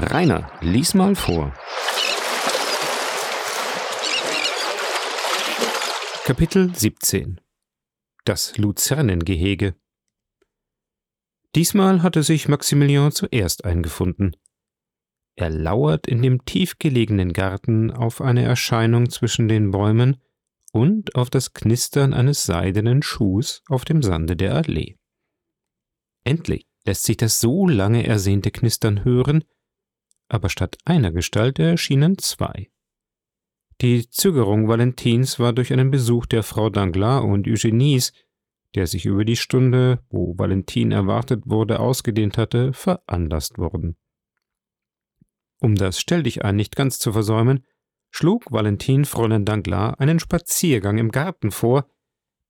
Rainer, lies mal vor. Kapitel 17 Das Luzernengehege Diesmal hatte sich Maximilian zuerst eingefunden. Er lauert in dem tiefgelegenen Garten auf eine Erscheinung zwischen den Bäumen und auf das Knistern eines seidenen Schuhs auf dem Sande der Allee. Endlich lässt sich das so lange ersehnte Knistern hören, aber statt einer Gestalt erschienen zwei. Die Zögerung Valentins war durch einen Besuch der Frau Danglars und Eugenies, der sich über die Stunde, wo Valentin erwartet wurde, ausgedehnt hatte, veranlasst worden. Um das Stelldichein nicht ganz zu versäumen, schlug Valentin Fräulein Danglars einen Spaziergang im Garten vor,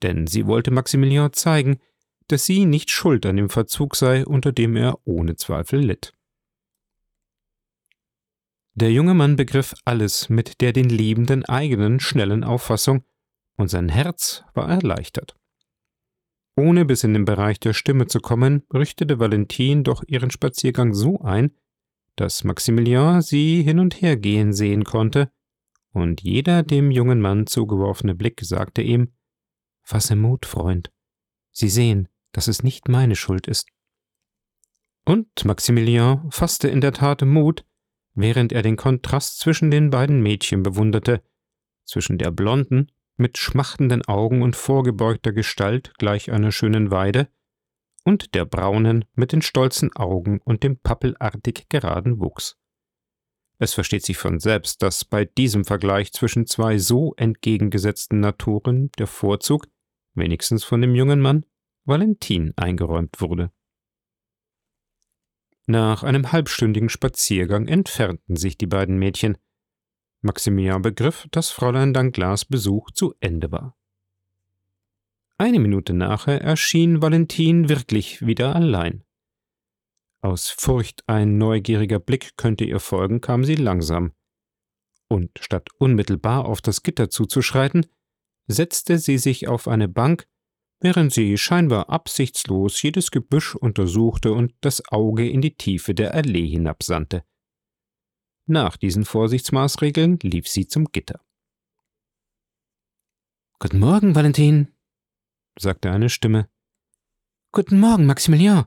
denn sie wollte Maximilian zeigen, dass sie nicht schuld an dem Verzug sei, unter dem er ohne Zweifel litt. Der junge Mann begriff alles mit der den Liebenden eigenen schnellen Auffassung, und sein Herz war erleichtert. Ohne bis in den Bereich der Stimme zu kommen, richtete Valentin doch ihren Spaziergang so ein, dass Maximilian sie hin und her gehen sehen konnte, und jeder dem jungen Mann zugeworfene Blick sagte ihm Fasse Mut, Freund. Sie sehen, dass es nicht meine Schuld ist. Und Maximilian fasste in der Tat Mut, während er den Kontrast zwischen den beiden Mädchen bewunderte, zwischen der blonden, mit schmachtenden Augen und vorgebeugter Gestalt gleich einer schönen Weide, und der braunen mit den stolzen Augen und dem pappelartig geraden Wuchs. Es versteht sich von selbst, dass bei diesem Vergleich zwischen zwei so entgegengesetzten Naturen der Vorzug, wenigstens von dem jungen Mann, Valentin eingeräumt wurde. Nach einem halbstündigen Spaziergang entfernten sich die beiden Mädchen. Maximilian begriff, dass Fräulein Danglars Besuch zu Ende war. Eine Minute nachher erschien Valentin wirklich wieder allein. Aus Furcht, ein neugieriger Blick könnte ihr folgen, kam sie langsam. Und statt unmittelbar auf das Gitter zuzuschreiten, setzte sie sich auf eine Bank während sie scheinbar absichtslos jedes Gebüsch untersuchte und das Auge in die Tiefe der Allee hinabsandte. Nach diesen Vorsichtsmaßregeln lief sie zum Gitter. Guten Morgen, Valentin, sagte eine Stimme. Guten Morgen, Maximilian.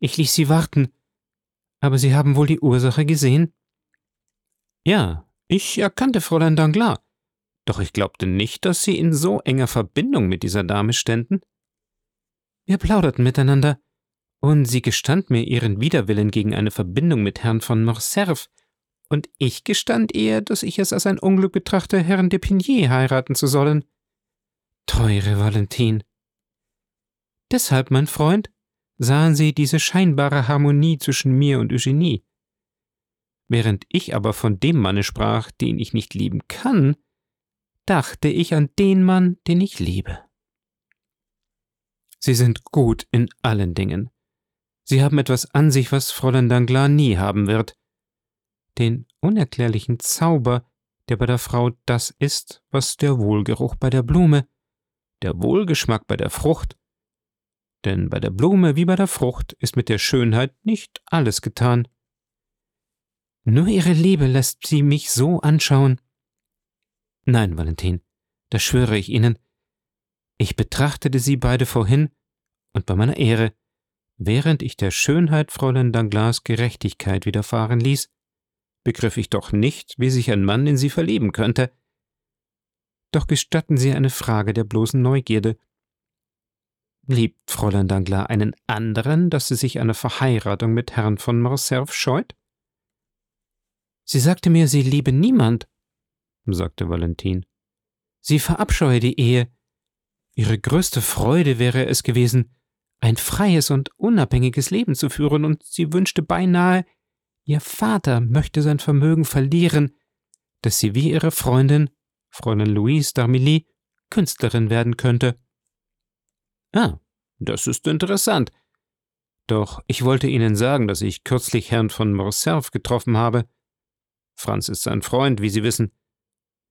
Ich ließ Sie warten. Aber Sie haben wohl die Ursache gesehen? Ja, ich erkannte Fräulein Danglars. Doch ich glaubte nicht, dass Sie in so enger Verbindung mit dieser Dame ständen. Wir plauderten miteinander, und sie gestand mir ihren Widerwillen gegen eine Verbindung mit Herrn von Morcerf, und ich gestand ihr, dass ich es als ein Unglück betrachte, Herrn de Pigny heiraten zu sollen. Teure Valentin. Deshalb, mein Freund, sahen Sie diese scheinbare Harmonie zwischen mir und Eugenie. Während ich aber von dem Manne sprach, den ich nicht lieben kann, dachte ich an den Mann, den ich liebe. Sie sind gut in allen Dingen. Sie haben etwas an sich, was Fräulein Danglars nie haben wird. Den unerklärlichen Zauber, der bei der Frau das ist, was der Wohlgeruch bei der Blume, der Wohlgeschmack bei der Frucht. Denn bei der Blume wie bei der Frucht ist mit der Schönheit nicht alles getan. Nur ihre Liebe lässt sie mich so anschauen, Nein, Valentin, das schwöre ich Ihnen. Ich betrachtete Sie beide vorhin, und bei meiner Ehre, während ich der Schönheit Fräulein Danglars Gerechtigkeit widerfahren ließ, begriff ich doch nicht, wie sich ein Mann in sie verlieben könnte. Doch gestatten Sie eine Frage der bloßen Neugierde. Liebt Fräulein Danglars einen anderen, dass sie sich einer Verheiratung mit Herrn von Morcerf scheut? Sie sagte mir, sie liebe niemand, sagte Valentin. Sie verabscheue die Ehe. Ihre größte Freude wäre es gewesen, ein freies und unabhängiges Leben zu führen, und sie wünschte beinahe, ihr Vater möchte sein Vermögen verlieren, dass sie wie ihre Freundin, Fräulein Louise d'Armilly, Künstlerin werden könnte. Ah, das ist interessant. Doch ich wollte Ihnen sagen, dass ich kürzlich Herrn von Morcerf getroffen habe. Franz ist sein Freund, wie Sie wissen.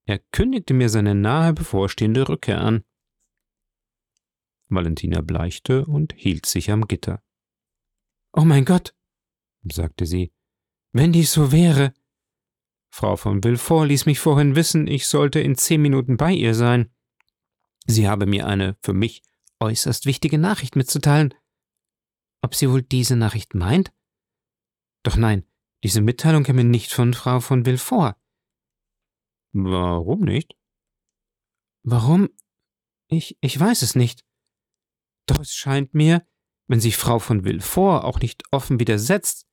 Er kündigte mir seine nahe bevorstehende Rückkehr an. Valentina bleichte und hielt sich am Gitter. Oh mein Gott, sagte sie, Wenn dies so wäre. Frau von Villefort ließ mich vorhin wissen, ich sollte in zehn Minuten bei ihr sein. Sie habe mir eine für mich äußerst wichtige Nachricht mitzuteilen. Ob sie wohl diese Nachricht meint? Doch nein, diese Mitteilung käme nicht von Frau von Villefort. Warum nicht? Warum? Ich, ich weiß es nicht. Doch es scheint mir, wenn sich Frau von Villefort auch nicht offen widersetzt,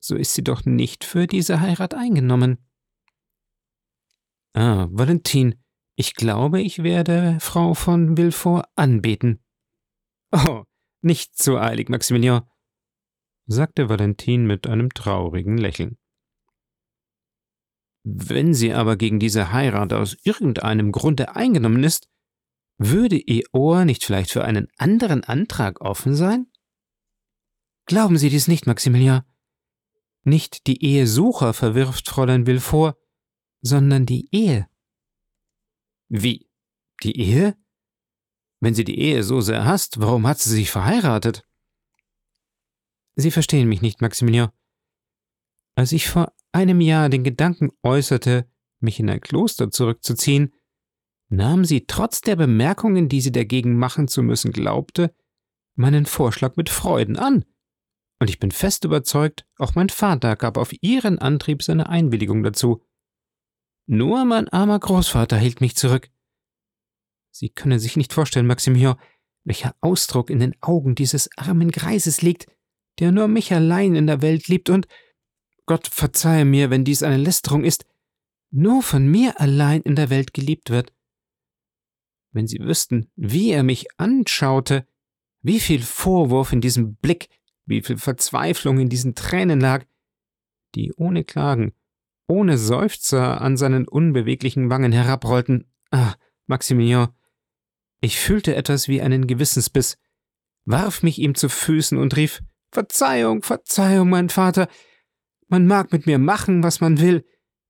so ist sie doch nicht für diese Heirat eingenommen. Ah, Valentin, ich glaube, ich werde Frau von Villefort anbeten. Oh, nicht so eilig, Maximilian, sagte Valentin mit einem traurigen Lächeln. Wenn sie aber gegen diese Heirat aus irgendeinem Grunde eingenommen ist, würde ihr Ohr nicht vielleicht für einen anderen Antrag offen sein? Glauben Sie dies nicht, Maximilian. Nicht die Ehesucher verwirft Fräulein Villefort, sondern die Ehe. Wie? Die Ehe? Wenn sie die Ehe so sehr hasst, warum hat sie sich verheiratet? Sie verstehen mich nicht, Maximilian. Als ich vor einem Jahr den Gedanken äußerte, mich in ein Kloster zurückzuziehen, nahm sie trotz der Bemerkungen, die sie dagegen machen zu müssen glaubte, meinen Vorschlag mit Freuden an. Und ich bin fest überzeugt, auch mein Vater gab auf ihren Antrieb seine Einwilligung dazu. Nur mein armer Großvater hielt mich zurück. Sie können sich nicht vorstellen, Maximilian, welcher Ausdruck in den Augen dieses armen Greises liegt, der nur mich allein in der Welt liebt und, Gott verzeihe mir, wenn dies eine Lästerung ist, nur von mir allein in der Welt geliebt wird. Wenn Sie wüssten, wie er mich anschaute, wie viel Vorwurf in diesem Blick, wie viel Verzweiflung in diesen Tränen lag, die ohne Klagen, ohne Seufzer an seinen unbeweglichen Wangen herabrollten. Ah, Maximilian, ich fühlte etwas wie einen Gewissensbiss, warf mich ihm zu Füßen und rief Verzeihung, Verzeihung, mein Vater. Man mag mit mir machen, was man will,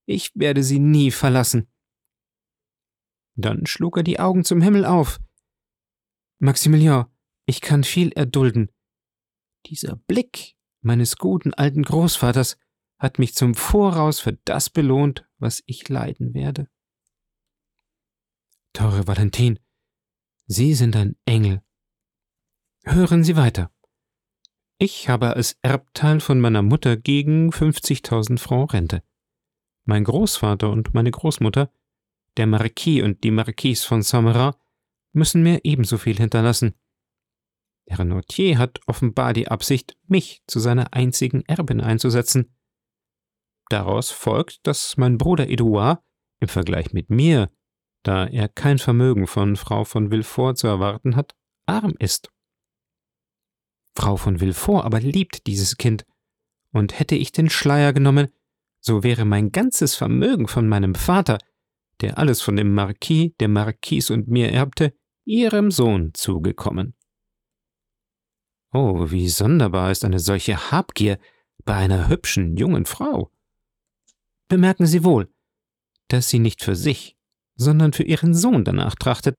ich werde sie nie verlassen. Dann schlug er die Augen zum Himmel auf. Maximilian, ich kann viel erdulden. Dieser Blick meines guten alten Großvaters hat mich zum Voraus für das belohnt, was ich leiden werde. Teure Valentin, Sie sind ein Engel. Hören Sie weiter. Ich habe als Erbteil von meiner Mutter gegen 50.000 Francs Rente. Mein Großvater und meine Großmutter, der Marquis und die Marquise von Saint-Marin, müssen mir ebenso viel hinterlassen. Der Renotier hat offenbar die Absicht, mich zu seiner einzigen Erbin einzusetzen. Daraus folgt, dass mein Bruder Edouard im Vergleich mit mir, da er kein Vermögen von Frau von Villefort zu erwarten hat, arm ist. Frau von Villefort aber liebt dieses Kind, und hätte ich den Schleier genommen, so wäre mein ganzes Vermögen von meinem Vater, der alles von dem Marquis, der Marquise und mir erbte, ihrem Sohn zugekommen. Oh, wie sonderbar ist eine solche Habgier bei einer hübschen jungen Frau. Bemerken Sie wohl, dass sie nicht für sich, sondern für ihren Sohn danach trachtet,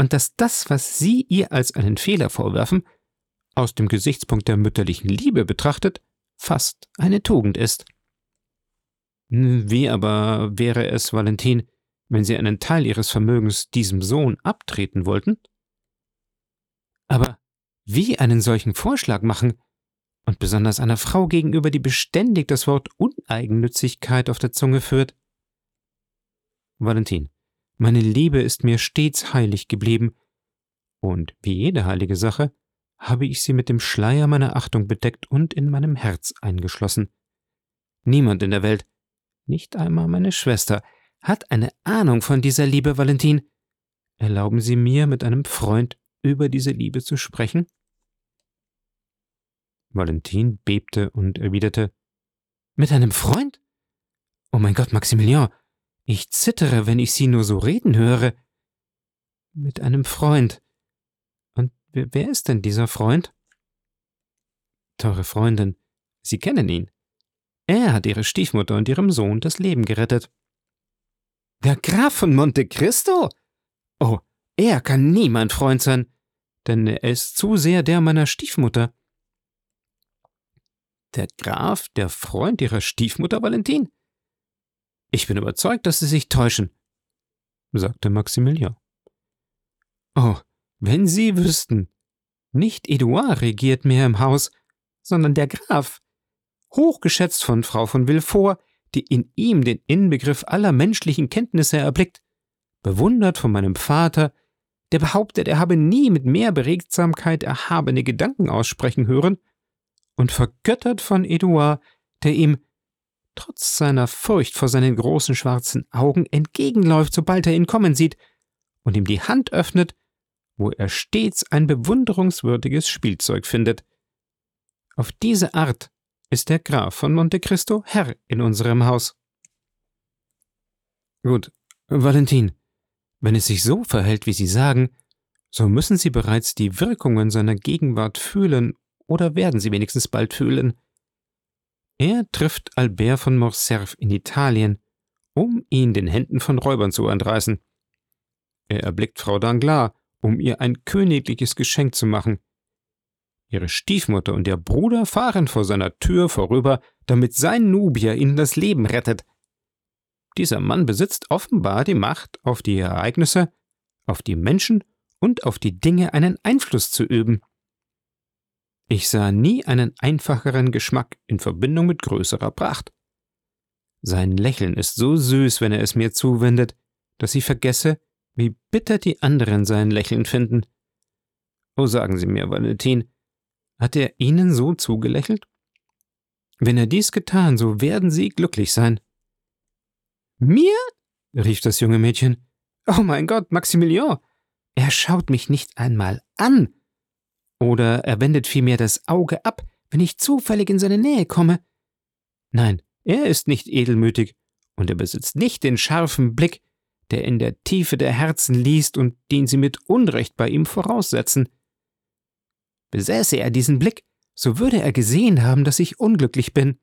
und dass das, was Sie ihr als einen Fehler vorwerfen, aus dem Gesichtspunkt der mütterlichen Liebe betrachtet, fast eine Tugend ist. Wie aber wäre es, Valentin, wenn Sie einen Teil Ihres Vermögens diesem Sohn abtreten wollten? Aber wie einen solchen Vorschlag machen, und besonders einer Frau gegenüber, die beständig das Wort Uneigennützigkeit auf der Zunge führt? Valentin, meine Liebe ist mir stets heilig geblieben, und wie jede heilige Sache habe ich sie mit dem Schleier meiner Achtung bedeckt und in meinem Herz eingeschlossen. Niemand in der Welt, nicht einmal meine Schwester, hat eine Ahnung von dieser Liebe, Valentin. Erlauben Sie mir, mit einem Freund über diese Liebe zu sprechen? Valentin bebte und erwiderte Mit einem Freund? Oh mein Gott, Maximilian, ich zittere, wenn ich Sie nur so reden höre. Mit einem Freund. Und wer ist denn dieser Freund? Teure Freundin, Sie kennen ihn. Er hat Ihre Stiefmutter und Ihrem Sohn das Leben gerettet. Der Graf von Monte Cristo? Oh, er kann nie mein Freund sein, denn er ist zu sehr der meiner Stiefmutter. Der Graf, der Freund Ihrer Stiefmutter Valentin? Ich bin überzeugt, dass Sie sich täuschen, sagte Maximilian. Oh, wenn Sie wüssten, nicht Edouard regiert mehr im Haus, sondern der Graf, hochgeschätzt von Frau von Villefort, die in ihm den Inbegriff aller menschlichen Kenntnisse erblickt, bewundert von meinem Vater, der behauptet, er habe nie mit mehr Beregsamkeit erhabene Gedanken aussprechen hören, und vergöttert von Edouard, der ihm, trotz seiner Furcht vor seinen großen schwarzen Augen, entgegenläuft, sobald er ihn kommen sieht, und ihm die Hand öffnet, wo er stets ein bewunderungswürdiges Spielzeug findet. Auf diese Art ist der Graf von Monte Cristo Herr in unserem Haus. Gut, Valentin, wenn es sich so verhält, wie Sie sagen, so müssen Sie bereits die Wirkungen seiner Gegenwart fühlen oder werden Sie wenigstens bald fühlen. Er trifft Albert von Morcerf in Italien, um ihn den Händen von Räubern zu entreißen. Er erblickt Frau Danglars, um ihr ein königliches Geschenk zu machen. Ihre Stiefmutter und ihr Bruder fahren vor seiner Tür vorüber, damit sein Nubier ihnen das Leben rettet. Dieser Mann besitzt offenbar die Macht, auf die Ereignisse, auf die Menschen und auf die Dinge einen Einfluss zu üben. Ich sah nie einen einfacheren Geschmack in Verbindung mit größerer Pracht. Sein Lächeln ist so süß, wenn er es mir zuwendet, dass ich vergesse, wie bitter die anderen sein Lächeln finden. Oh, sagen Sie mir, Valentin, hat er Ihnen so zugelächelt? Wenn er dies getan, so werden Sie glücklich sein. Mir? rief das junge Mädchen. Oh mein Gott, Maximilian! Er schaut mich nicht einmal an. Oder er wendet vielmehr das Auge ab, wenn ich zufällig in seine Nähe komme. Nein, er ist nicht edelmütig, und er besitzt nicht den scharfen Blick, der in der Tiefe der Herzen liest und den sie mit Unrecht bei ihm voraussetzen. Besäße er diesen Blick, so würde er gesehen haben, dass ich unglücklich bin.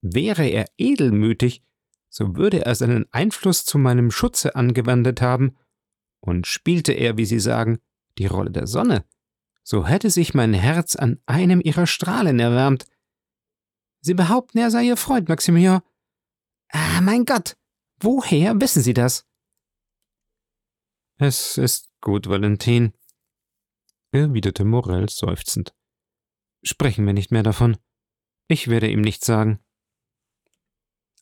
Wäre er edelmütig, so würde er seinen Einfluss zu meinem Schutze angewendet haben, und spielte er, wie Sie sagen, die Rolle der Sonne, so hätte sich mein Herz an einem ihrer Strahlen erwärmt. Sie behaupten, er sei Ihr Freund, Maximilian. Ah, mein Gott, woher wissen Sie das? Es ist gut, Valentin, erwiderte Morel seufzend. Sprechen wir nicht mehr davon. Ich werde ihm nichts sagen.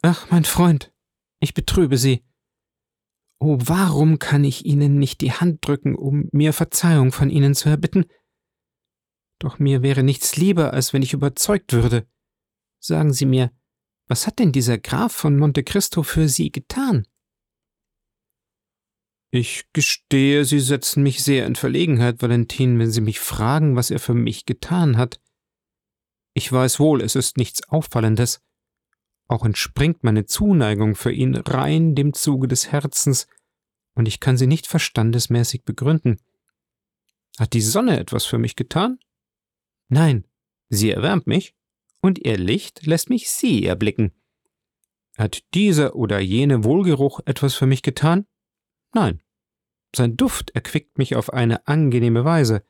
Ach, mein Freund, ich betrübe Sie. Oh, warum kann ich Ihnen nicht die Hand drücken, um mir Verzeihung von Ihnen zu erbitten? Doch mir wäre nichts lieber, als wenn ich überzeugt würde. Sagen Sie mir, was hat denn dieser Graf von Monte Cristo für Sie getan? Ich gestehe, Sie setzen mich sehr in Verlegenheit, Valentin, wenn Sie mich fragen, was er für mich getan hat. Ich weiß wohl, es ist nichts Auffallendes. Auch entspringt meine Zuneigung für ihn rein dem Zuge des Herzens, und ich kann sie nicht verstandesmäßig begründen. Hat die Sonne etwas für mich getan? Nein, sie erwärmt mich, und ihr Licht lässt mich sie erblicken. Hat dieser oder jene Wohlgeruch etwas für mich getan? Nein. Sein Duft erquickt mich auf eine angenehme Weise.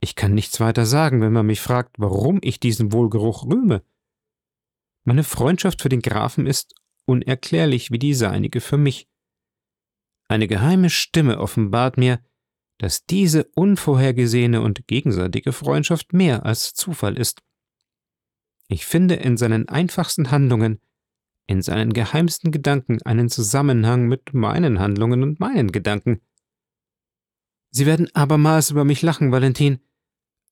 Ich kann nichts weiter sagen, wenn man mich fragt, warum ich diesen Wohlgeruch rühme. Meine Freundschaft für den Grafen ist unerklärlich wie die seinige für mich. Eine geheime Stimme offenbart mir, dass diese unvorhergesehene und gegenseitige Freundschaft mehr als Zufall ist. Ich finde in seinen einfachsten Handlungen, in seinen geheimsten Gedanken einen Zusammenhang mit meinen Handlungen und meinen Gedanken. Sie werden abermals über mich lachen, Valentin,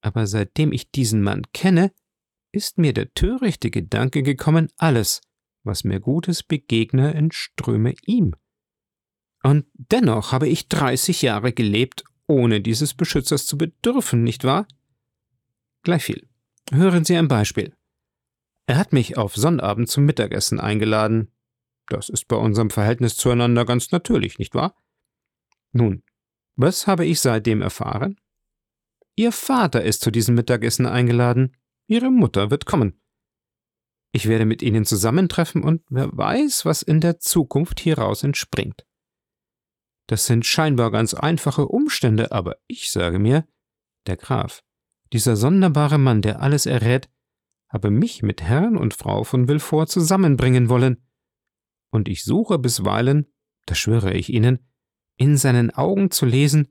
aber seitdem ich diesen Mann kenne, ist mir der törichte Gedanke gekommen, alles, was mir Gutes begegne, entströme ihm. Und dennoch habe ich dreißig Jahre gelebt, ohne dieses Beschützers zu bedürfen, nicht wahr? Gleichviel. Hören Sie ein Beispiel. Er hat mich auf Sonnabend zum Mittagessen eingeladen. Das ist bei unserem Verhältnis zueinander ganz natürlich, nicht wahr? Nun, was habe ich seitdem erfahren? Ihr Vater ist zu diesem Mittagessen eingeladen. Ihre Mutter wird kommen. Ich werde mit Ihnen zusammentreffen und wer weiß, was in der Zukunft hieraus entspringt. Das sind scheinbar ganz einfache Umstände, aber ich sage mir, der Graf, dieser sonderbare Mann, der alles errät, habe mich mit Herrn und Frau von Villefort zusammenbringen wollen. Und ich suche bisweilen, das schwöre ich Ihnen, in seinen Augen zu lesen,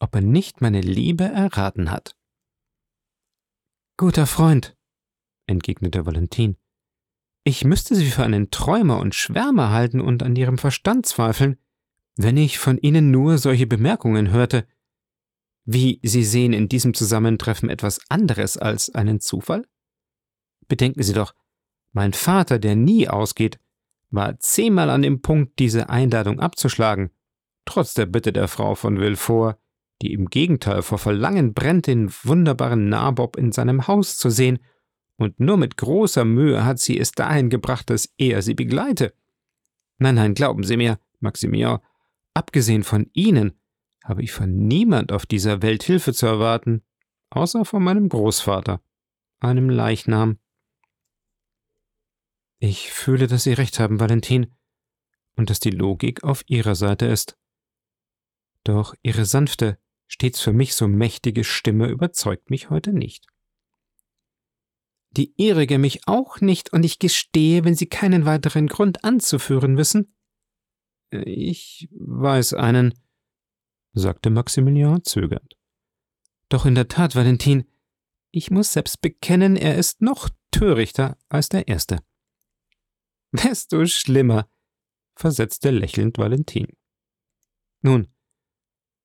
ob er nicht meine Liebe erraten hat. Guter Freund, entgegnete Valentin, ich müsste Sie für einen Träumer und Schwärmer halten und an Ihrem Verstand zweifeln, wenn ich von Ihnen nur solche Bemerkungen hörte. Wie, Sie sehen in diesem Zusammentreffen etwas anderes als einen Zufall? Bedenken Sie doch, mein Vater, der nie ausgeht, war zehnmal an dem Punkt, diese Einladung abzuschlagen, trotz der Bitte der Frau von Villefort, die im Gegenteil vor Verlangen brennt, den wunderbaren Nabob in seinem Haus zu sehen, und nur mit großer Mühe hat sie es dahin gebracht, dass er sie begleite. Nein, nein, glauben Sie mir, Maximilian, abgesehen von Ihnen habe ich von niemand auf dieser Welt Hilfe zu erwarten, außer von meinem Großvater, einem Leichnam. Ich fühle, dass Sie recht haben, Valentin, und dass die Logik auf Ihrer Seite ist. Doch Ihre sanfte, stets für mich so mächtige Stimme überzeugt mich heute nicht. Die Ihrige mich auch nicht, und ich gestehe, wenn Sie keinen weiteren Grund anzuführen wissen. Ich weiß einen, sagte Maximilian zögernd. Doch in der Tat, Valentin, ich muss selbst bekennen, er ist noch törichter als der erste. Desto schlimmer, versetzte lächelnd Valentin. Nun,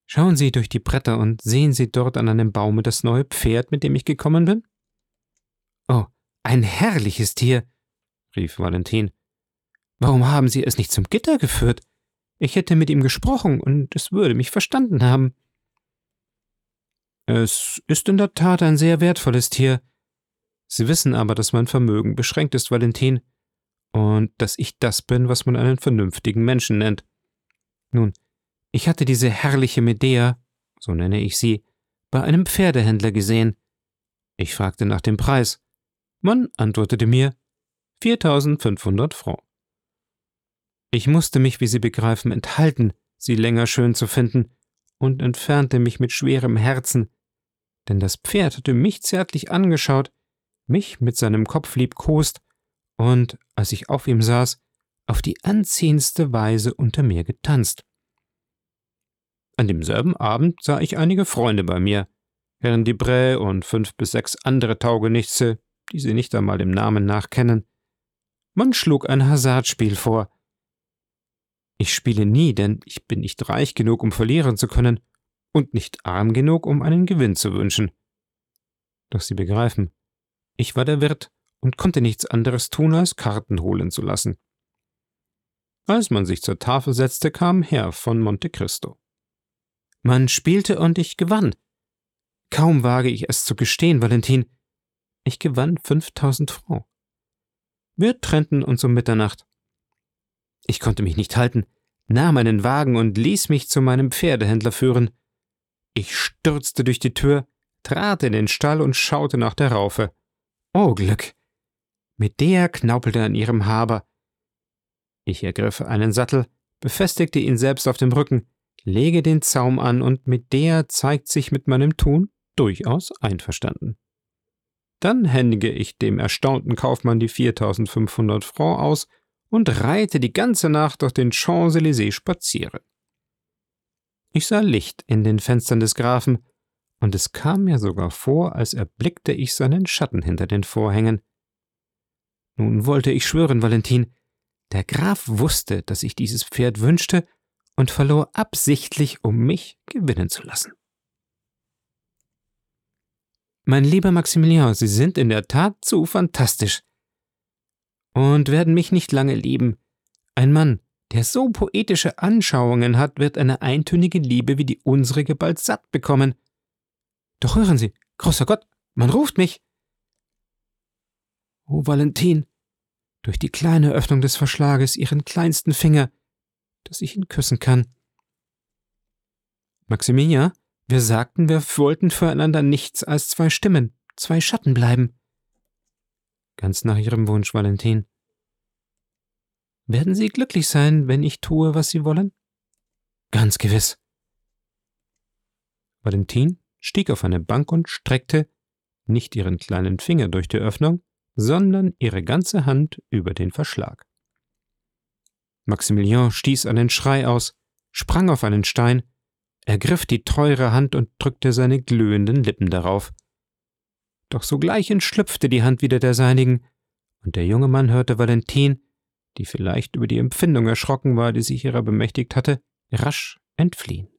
schauen Sie durch die Bretter und sehen Sie dort an einem Baume das neue Pferd, mit dem ich gekommen bin? Oh, ein herrliches Tier, rief Valentin. Warum haben Sie es nicht zum Gitter geführt? Ich hätte mit ihm gesprochen und es würde mich verstanden haben. Es ist in der Tat ein sehr wertvolles Tier. Sie wissen aber, dass mein Vermögen beschränkt ist, Valentin und dass ich das bin, was man einen vernünftigen Menschen nennt. Nun, ich hatte diese herrliche Medea, so nenne ich sie, bei einem Pferdehändler gesehen. Ich fragte nach dem Preis. Man antwortete mir 4500 Francs. Ich musste mich, wie Sie begreifen, enthalten, sie länger schön zu finden, und entfernte mich mit schwerem Herzen, denn das Pferd hatte mich zärtlich angeschaut, mich mit seinem Kopf liebkost und, als ich auf ihm saß, auf die anziehendste Weise unter mir getanzt. An demselben Abend sah ich einige Freunde bei mir, Herrn Debray und fünf bis sechs andere Taugenichtse, die sie nicht einmal dem Namen nach kennen. Man schlug ein Hasardspiel vor. Ich spiele nie, denn ich bin nicht reich genug, um verlieren zu können, und nicht arm genug, um einen Gewinn zu wünschen. Doch Sie begreifen, ich war der Wirt und konnte nichts anderes tun, als Karten holen zu lassen. Als man sich zur Tafel setzte, kam Herr von Monte Cristo. Man spielte und ich gewann. Kaum wage ich es zu gestehen, Valentin. Ich gewann 5000 Francs. Wir trennten uns um Mitternacht. Ich konnte mich nicht halten, nahm einen Wagen und ließ mich zu meinem Pferdehändler führen. Ich stürzte durch die Tür, trat in den Stall und schaute nach der Raufe. Oh Glück! Medea knaupelte an ihrem Haber. Ich ergriff einen Sattel, befestigte ihn selbst auf dem Rücken, lege den Zaum an und Medea zeigt sich mit meinem Tun durchaus einverstanden. Dann händige ich dem erstaunten Kaufmann die 4500 Francs aus und reite die ganze Nacht durch den Champs-Élysées spazieren. Ich sah Licht in den Fenstern des Grafen, und es kam mir sogar vor, als erblickte ich seinen Schatten hinter den Vorhängen. Nun wollte ich schwören, Valentin, der Graf wusste, dass ich dieses Pferd wünschte und verlor absichtlich, um mich gewinnen zu lassen. Mein lieber Maximilian, Sie sind in der Tat zu fantastisch und werden mich nicht lange lieben. Ein Mann, der so poetische Anschauungen hat, wird eine eintönige Liebe wie die unsrige bald satt bekommen. Doch hören Sie, großer Gott, man ruft mich. O oh, Valentin, durch die kleine Öffnung des Verschlages Ihren kleinsten Finger, dass ich ihn küssen kann. Maximilian, wir sagten, wir wollten füreinander nichts als zwei Stimmen, zwei Schatten bleiben. Ganz nach Ihrem Wunsch, Valentin. Werden Sie glücklich sein, wenn ich tue, was Sie wollen? Ganz gewiss. Valentin stieg auf eine Bank und streckte, nicht ihren kleinen Finger durch die Öffnung, sondern ihre ganze Hand über den Verschlag. Maximilian stieß einen Schrei aus, sprang auf einen Stein, ergriff die teure Hand und drückte seine glühenden Lippen darauf. Doch sogleich entschlüpfte die Hand wieder der seinigen, und der junge Mann hörte Valentin, die vielleicht über die Empfindung erschrocken war, die sich ihrer bemächtigt hatte, rasch entfliehen.